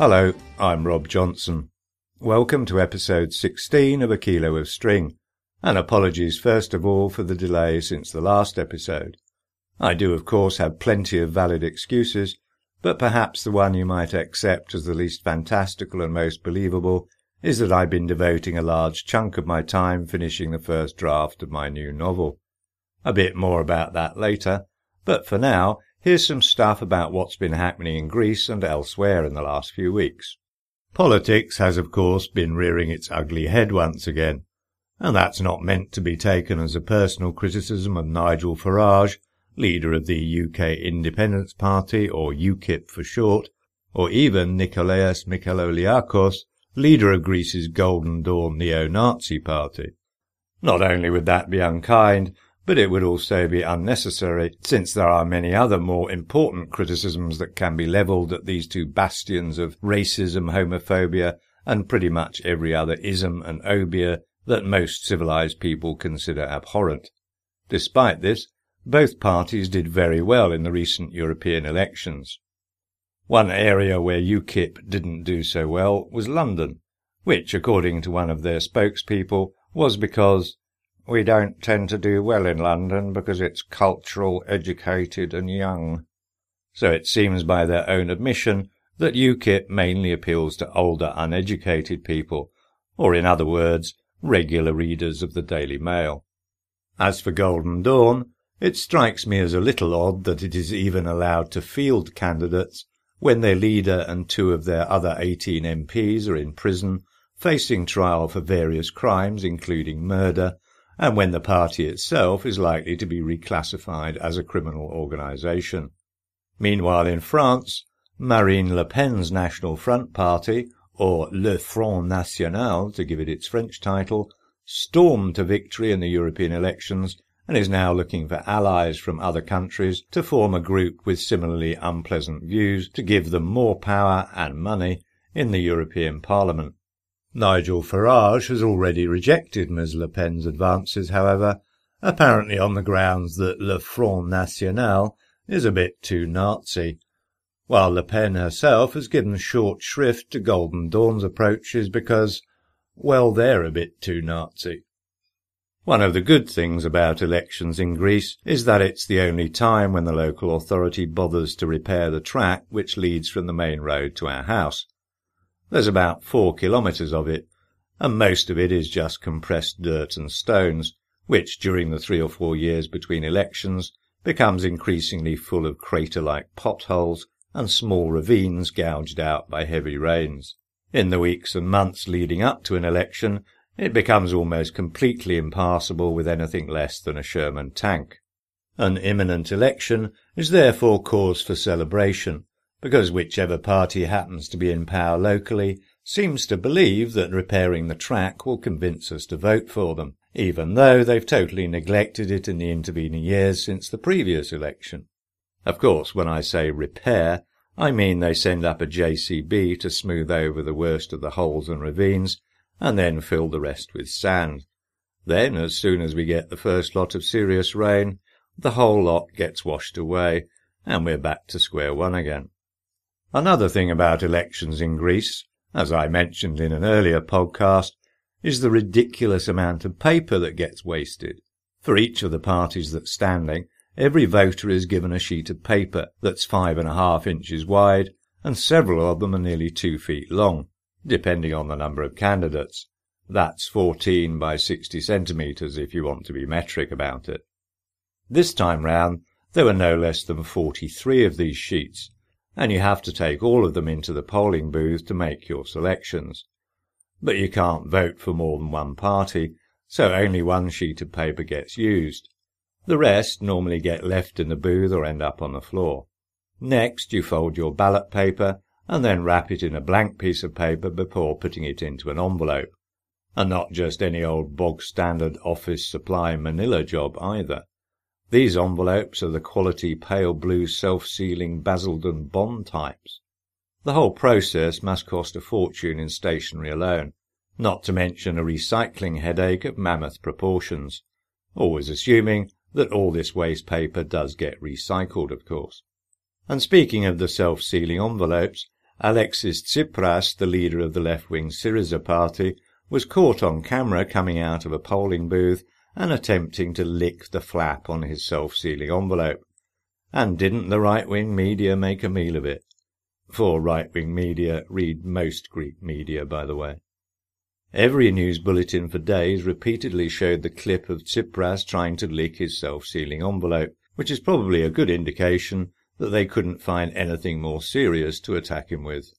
Hello, I'm Rob Johnson. Welcome to episode 16 of A Kilo of String, and apologies first of all for the delay since the last episode. I do of course have plenty of valid excuses, but perhaps the one you might accept as the least fantastical and most believable is that I've been devoting a large chunk of my time finishing the first draft of my new novel. A bit more about that later, but for now, here's some stuff about what's been happening in Greece and elsewhere in the last few weeks. Politics has, of course, been rearing its ugly head once again, and that's not meant to be taken as a personal criticism of Nigel Farage, leader of the UK Independence Party, or UKIP for short, or even Nikolaos Michaloliakos, leader of Greece's Golden Dawn neo-Nazi party. Not only would that be unkind, but it would also be unnecessary, since there are many other more important criticisms that can be levelled at these two bastions of racism, homophobia, and pretty much every other ism and obia that most civilized people consider abhorrent. Despite this, both parties did very well in the recent European elections. One area where UKIP didn't do so well was London, which, according to one of their spokespeople, was because we don't tend to do well in London because it's cultural, educated, and young. So it seems by their own admission that UKIP mainly appeals to older, uneducated people, or in other words, regular readers of the Daily Mail. As for Golden Dawn, it strikes me as a little odd that it is even allowed to field candidates when their leader and two of their other 18 MPs are in prison, facing trial for various crimes, including murder, and when the party itself is likely to be reclassified as a criminal organisation. Meanwhile, in France, Marine Le Pen's National Front Party, or Le Front National to give it its French title, stormed to victory in the European elections and is now looking for allies from other countries to form a group with similarly unpleasant views to give them more power and money in the European Parliament. Nigel Farage has already rejected Ms Le Pen's advances, however, apparently on the grounds that Le Front National is a bit too Nazi, while Le Pen herself has given short shrift to Golden Dawn's approaches because, well, they're a bit too Nazi. One of the good things about elections in Greece is that it's the only time when the local authority bothers to repair the track which leads from the main road to our house. There's about four kilometres of it, and most of it is just compressed dirt and stones, which during the three or four years between elections becomes increasingly full of crater-like potholes and small ravines gouged out by heavy rains. In the weeks and months leading up to an election, it becomes almost completely impassable with anything less than a Sherman tank. An imminent election is therefore cause for celebration, because whichever party happens to be in power locally seems to believe that repairing the track will convince us to vote for them, even though they've totally neglected it in the intervening years since the previous election. Of course, when I say repair, I mean they send up a JCB to smooth over the worst of the holes and ravines and then fill the rest with sand. Then, as soon as we get the first lot of serious rain, the whole lot gets washed away, and we're back to square one again. Another thing about elections in Greece, as I mentioned in an earlier podcast, is the ridiculous amount of paper that gets wasted. For each of the parties that's standing, every voter is given a sheet of paper that's five and a half inches wide, and several of them are nearly two feet long depending on the number of candidates. That's 14 by 60 centimetres if you want to be metric about it. This time round, there were no less than 43 of these sheets, and you have to take all of them into the polling booth to make your selections. But you can't vote for more than one party, so only one sheet of paper gets used. The rest normally get left in the booth or end up on the floor. Next, you fold your ballot paper and then wrap it in a blank piece of paper before putting it into an envelope. And not just any old bog standard office supply manila job either. These envelopes are the quality pale blue self-sealing Basildon bond types. The whole process must cost a fortune in stationery alone, not to mention a recycling headache of mammoth proportions, always assuming that all this waste paper does get recycled, of course. And speaking of the self-sealing envelopes, Alexis Tsipras, the leader of the left-wing Syriza party, was caught on camera coming out of a polling booth and attempting to lick the flap on his self-sealing envelope. And didn't the right-wing media make a meal of it? For right-wing media read most Greek media, by the way. Every news bulletin for days repeatedly showed the clip of Tsipras trying to lick his self-sealing envelope, which is probably a good indication that they couldn't find anything more serious to attack him with.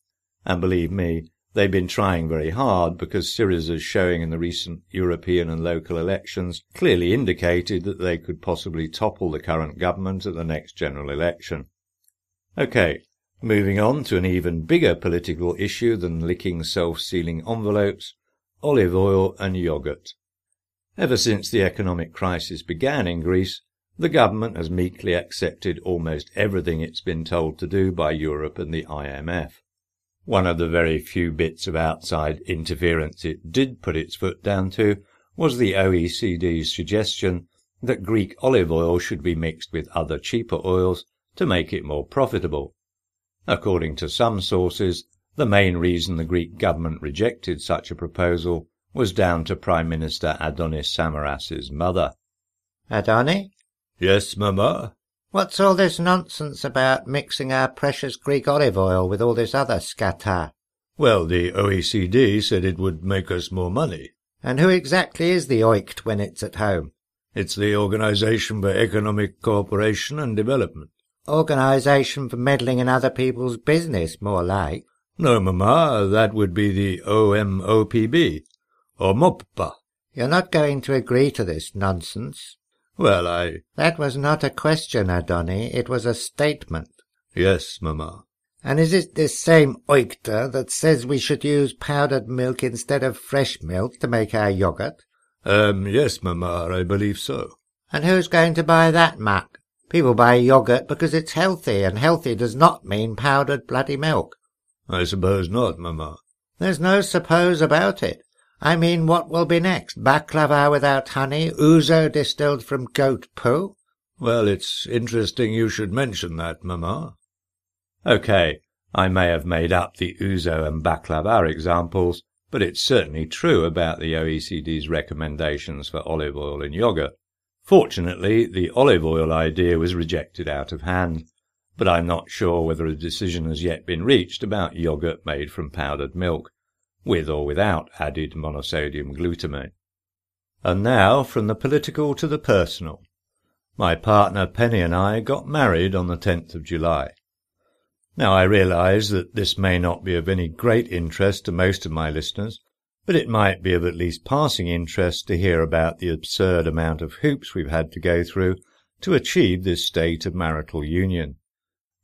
And believe me, they've been trying very hard because Syriza's showing in the recent European and local elections clearly indicated that they could possibly topple the current government at the next general election. Okay, moving on to an even bigger political issue than licking self-sealing envelopes, olive oil and yogurt. Ever since the economic crisis began in Greece, the government has meekly accepted almost everything it's been told to do by Europe and the IMF. One of the very few bits of outside interference it did put its foot down to was the OECD's suggestion that Greek olive oil should be mixed with other cheaper oils to make it more profitable. According to some sources, the main reason the Greek government rejected such a proposal was down to Prime Minister Antonis Samaras's mother. Antonis? Yes, mamma? What's all this nonsense about mixing our precious Greek olive oil with all this other scatter? Well, the OECD said it would make us more money. And who exactly is the OICT when it's at home? It's the Organization for Economic Cooperation and Development. Organisation for meddling in other people's business, more like. No, mamma, that would be the OMOPB, or MOPPA. You're not going to agree to this nonsense. Well, I... That was not a question, Antonis. It was a statement. Yes, mamma. And is it this same oikter that says we should use powdered milk instead of fresh milk to make our yoghurt? Um, yes, mamma, I believe so. And who's going to buy that muck? People buy yoghurt because it's healthy, and healthy does not mean powdered bloody milk. I suppose not, mamma. There's no suppose about it. I mean, what will be next? Baklava without honey? Ouzo distilled from goat poo? Well, it's interesting you should mention that, mamma. Okay, I may have made up the ouzo and baklava examples, but it's certainly true about the OECD's recommendations for olive oil and yogurt. Fortunately, the olive oil idea was rejected out of hand, but I'm not sure whether a decision has yet been reached about yogurt made from powdered milk, with or without added monosodium glutamate. And now from the political to the personal. My partner Penny and I got married on the 10th of July. Now I realize that this may not be of any great interest to most of my listeners, but it might be of at least passing interest to hear about the absurd amount of hoops we've had to go through to achieve this state of marital union.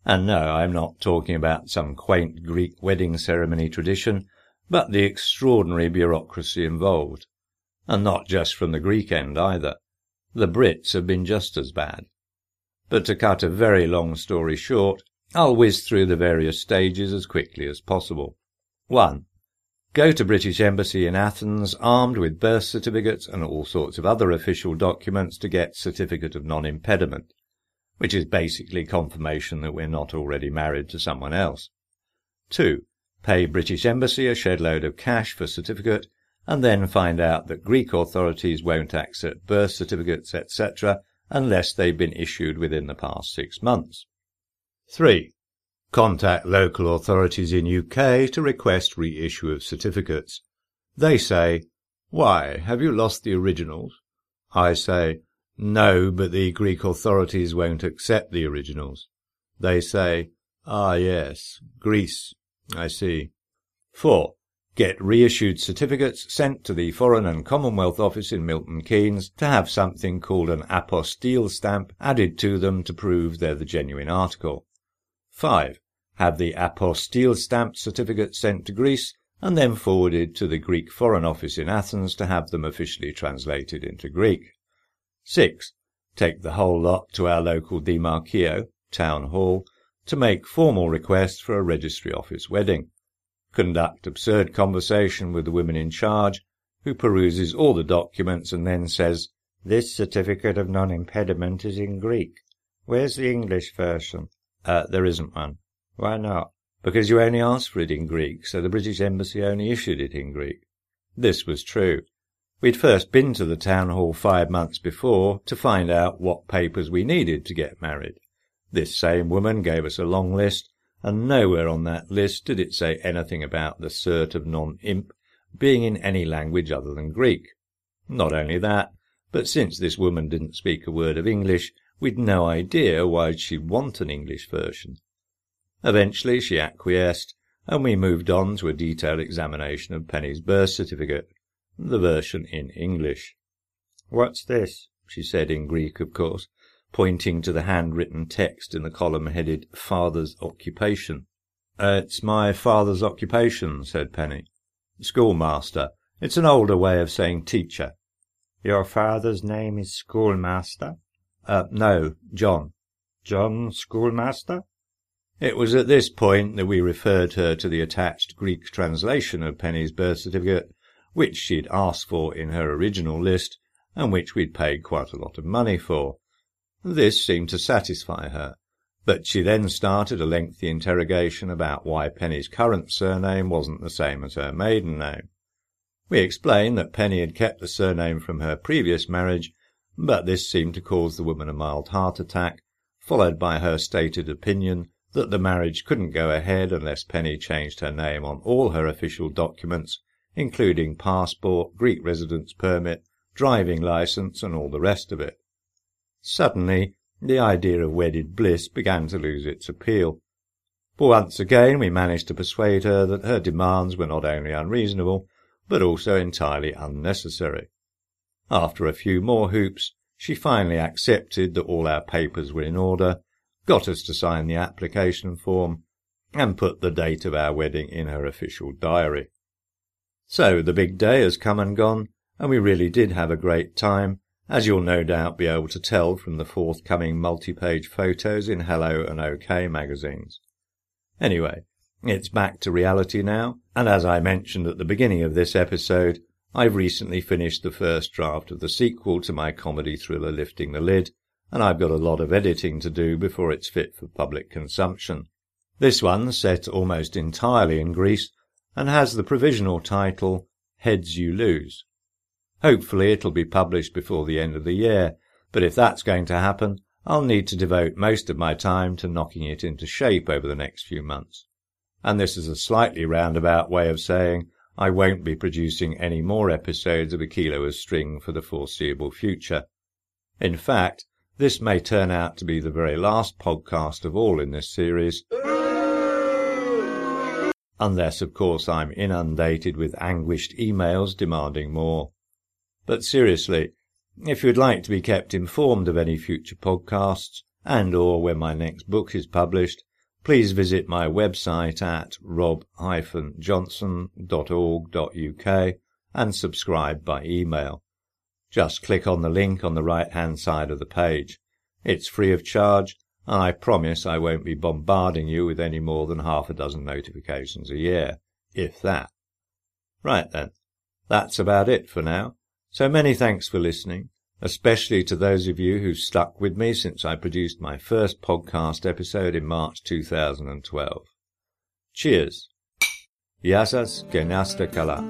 And no, I'm not talking about some quaint Greek wedding ceremony tradition, but the extraordinary bureaucracy involved. And not just from the Greek end either. The Brits have been just as bad. But to cut a very long story short, I'll whiz through the various stages as quickly as possible. 1. Go to British Embassy in Athens armed with birth certificates and all sorts of other official documents to get certificate of non-impediment, which is basically confirmation that we're not already married to someone else. 2. Pay British Embassy a shed load of cash for certificate and then find out that Greek authorities won't accept birth certificates, etc., unless they've been issued within the past six months. 3. Contact local authorities in UK to request reissue of certificates. They say, Why, have you lost the originals? I say, No, but the Greek authorities won't accept the originals. They say, Ah, yes, Greece. I see. 4. Get reissued certificates sent to the Foreign and Commonwealth Office in Milton Keynes to have something called an apostille stamp added to them to prove they're the genuine article. 5. Have the apostille stamped certificates sent to Greece and then forwarded to the Greek Foreign Office in Athens to have them officially translated into Greek. 6. Take the whole lot to our local Demarchio, Town Hall, to make formal requests for a registry office wedding. Conduct absurd conversation with the women in charge, who peruses all the documents and then says, This certificate of non-impediment is in Greek. Where's the English version? Uh, there isn't one. Why not? because you only asked for it in Greek, so the British Embassy only issued it in Greek. This was true. We'd first been to the town hall five months before to find out what papers we needed to get married. This same woman gave us a long list, and nowhere on that list did it say anything about the cert of non-imp being in any language other than Greek. Not only that, but since this woman didn't speak a word of English, we'd no idea why she'd want an English version. Eventually she acquiesced, and we moved on to a detailed examination of Penny's birth certificate, the version in English. What's this? she said in Greek, of course, pointing to the handwritten text in the column headed Father's Occupation. Uh, it's my father's occupation, said Penny. Schoolmaster. It's an older way of saying teacher. Your father's name is Schoolmaster? Uh, no, John. John Schoolmaster? It was at this point that we referred her to the attached Greek translation of Penny's birth certificate, which she'd asked for in her original list, and which we'd paid quite a lot of money for. This seemed to satisfy her, but she then started a lengthy interrogation about why Penny's current surname wasn't the same as her maiden name. We explained that Penny had kept the surname from her previous marriage, but this seemed to cause the woman a mild heart attack, followed by her stated opinion that the marriage couldn't go ahead unless Penny changed her name on all her official documents, including passport, Greek residence permit, driving license, and all the rest of it. Suddenly, the idea of wedded bliss began to lose its appeal. But once again we managed to persuade her that her demands were not only unreasonable, but also entirely unnecessary. After a few more hoops, she finally accepted that all our papers were in order got us to sign the application form, and put the date of our wedding in her official diary. So the big day has come and gone, and we really did have a great time, as you'll no doubt be able to tell from the forthcoming multi-page photos in Hello and OK magazines. Anyway, it's back to reality now, and as I mentioned at the beginning of this episode, I've recently finished the first draft of the sequel to my comedy thriller Lifting the Lid, and I've got a lot of editing to do before it's fit for public consumption. This one's set almost entirely in Greece and has the provisional title Heads You Lose. Hopefully it'll be published before the end of the year, but if that's going to happen, I'll need to devote most of my time to knocking it into shape over the next few months. And this is a slightly roundabout way of saying I won't be producing any more episodes of A Kilo of String for the foreseeable future. In fact, this may turn out to be the very last podcast of all in this series. Unless, of course, I'm inundated with anguished emails demanding more. But seriously, if you'd like to be kept informed of any future podcasts and or when my next book is published, please visit my website at rob-johnson.org.uk and subscribe by email. Just click on the link on the right hand side of the page. It's free of charge, and I promise I won't be bombarding you with any more than half a dozen notifications a year, if that. Right then, that's about it for now. So many thanks for listening, especially to those of you who stuck with me since I produced my first podcast episode in March 2012. Cheers. Yasas Genasta Kala.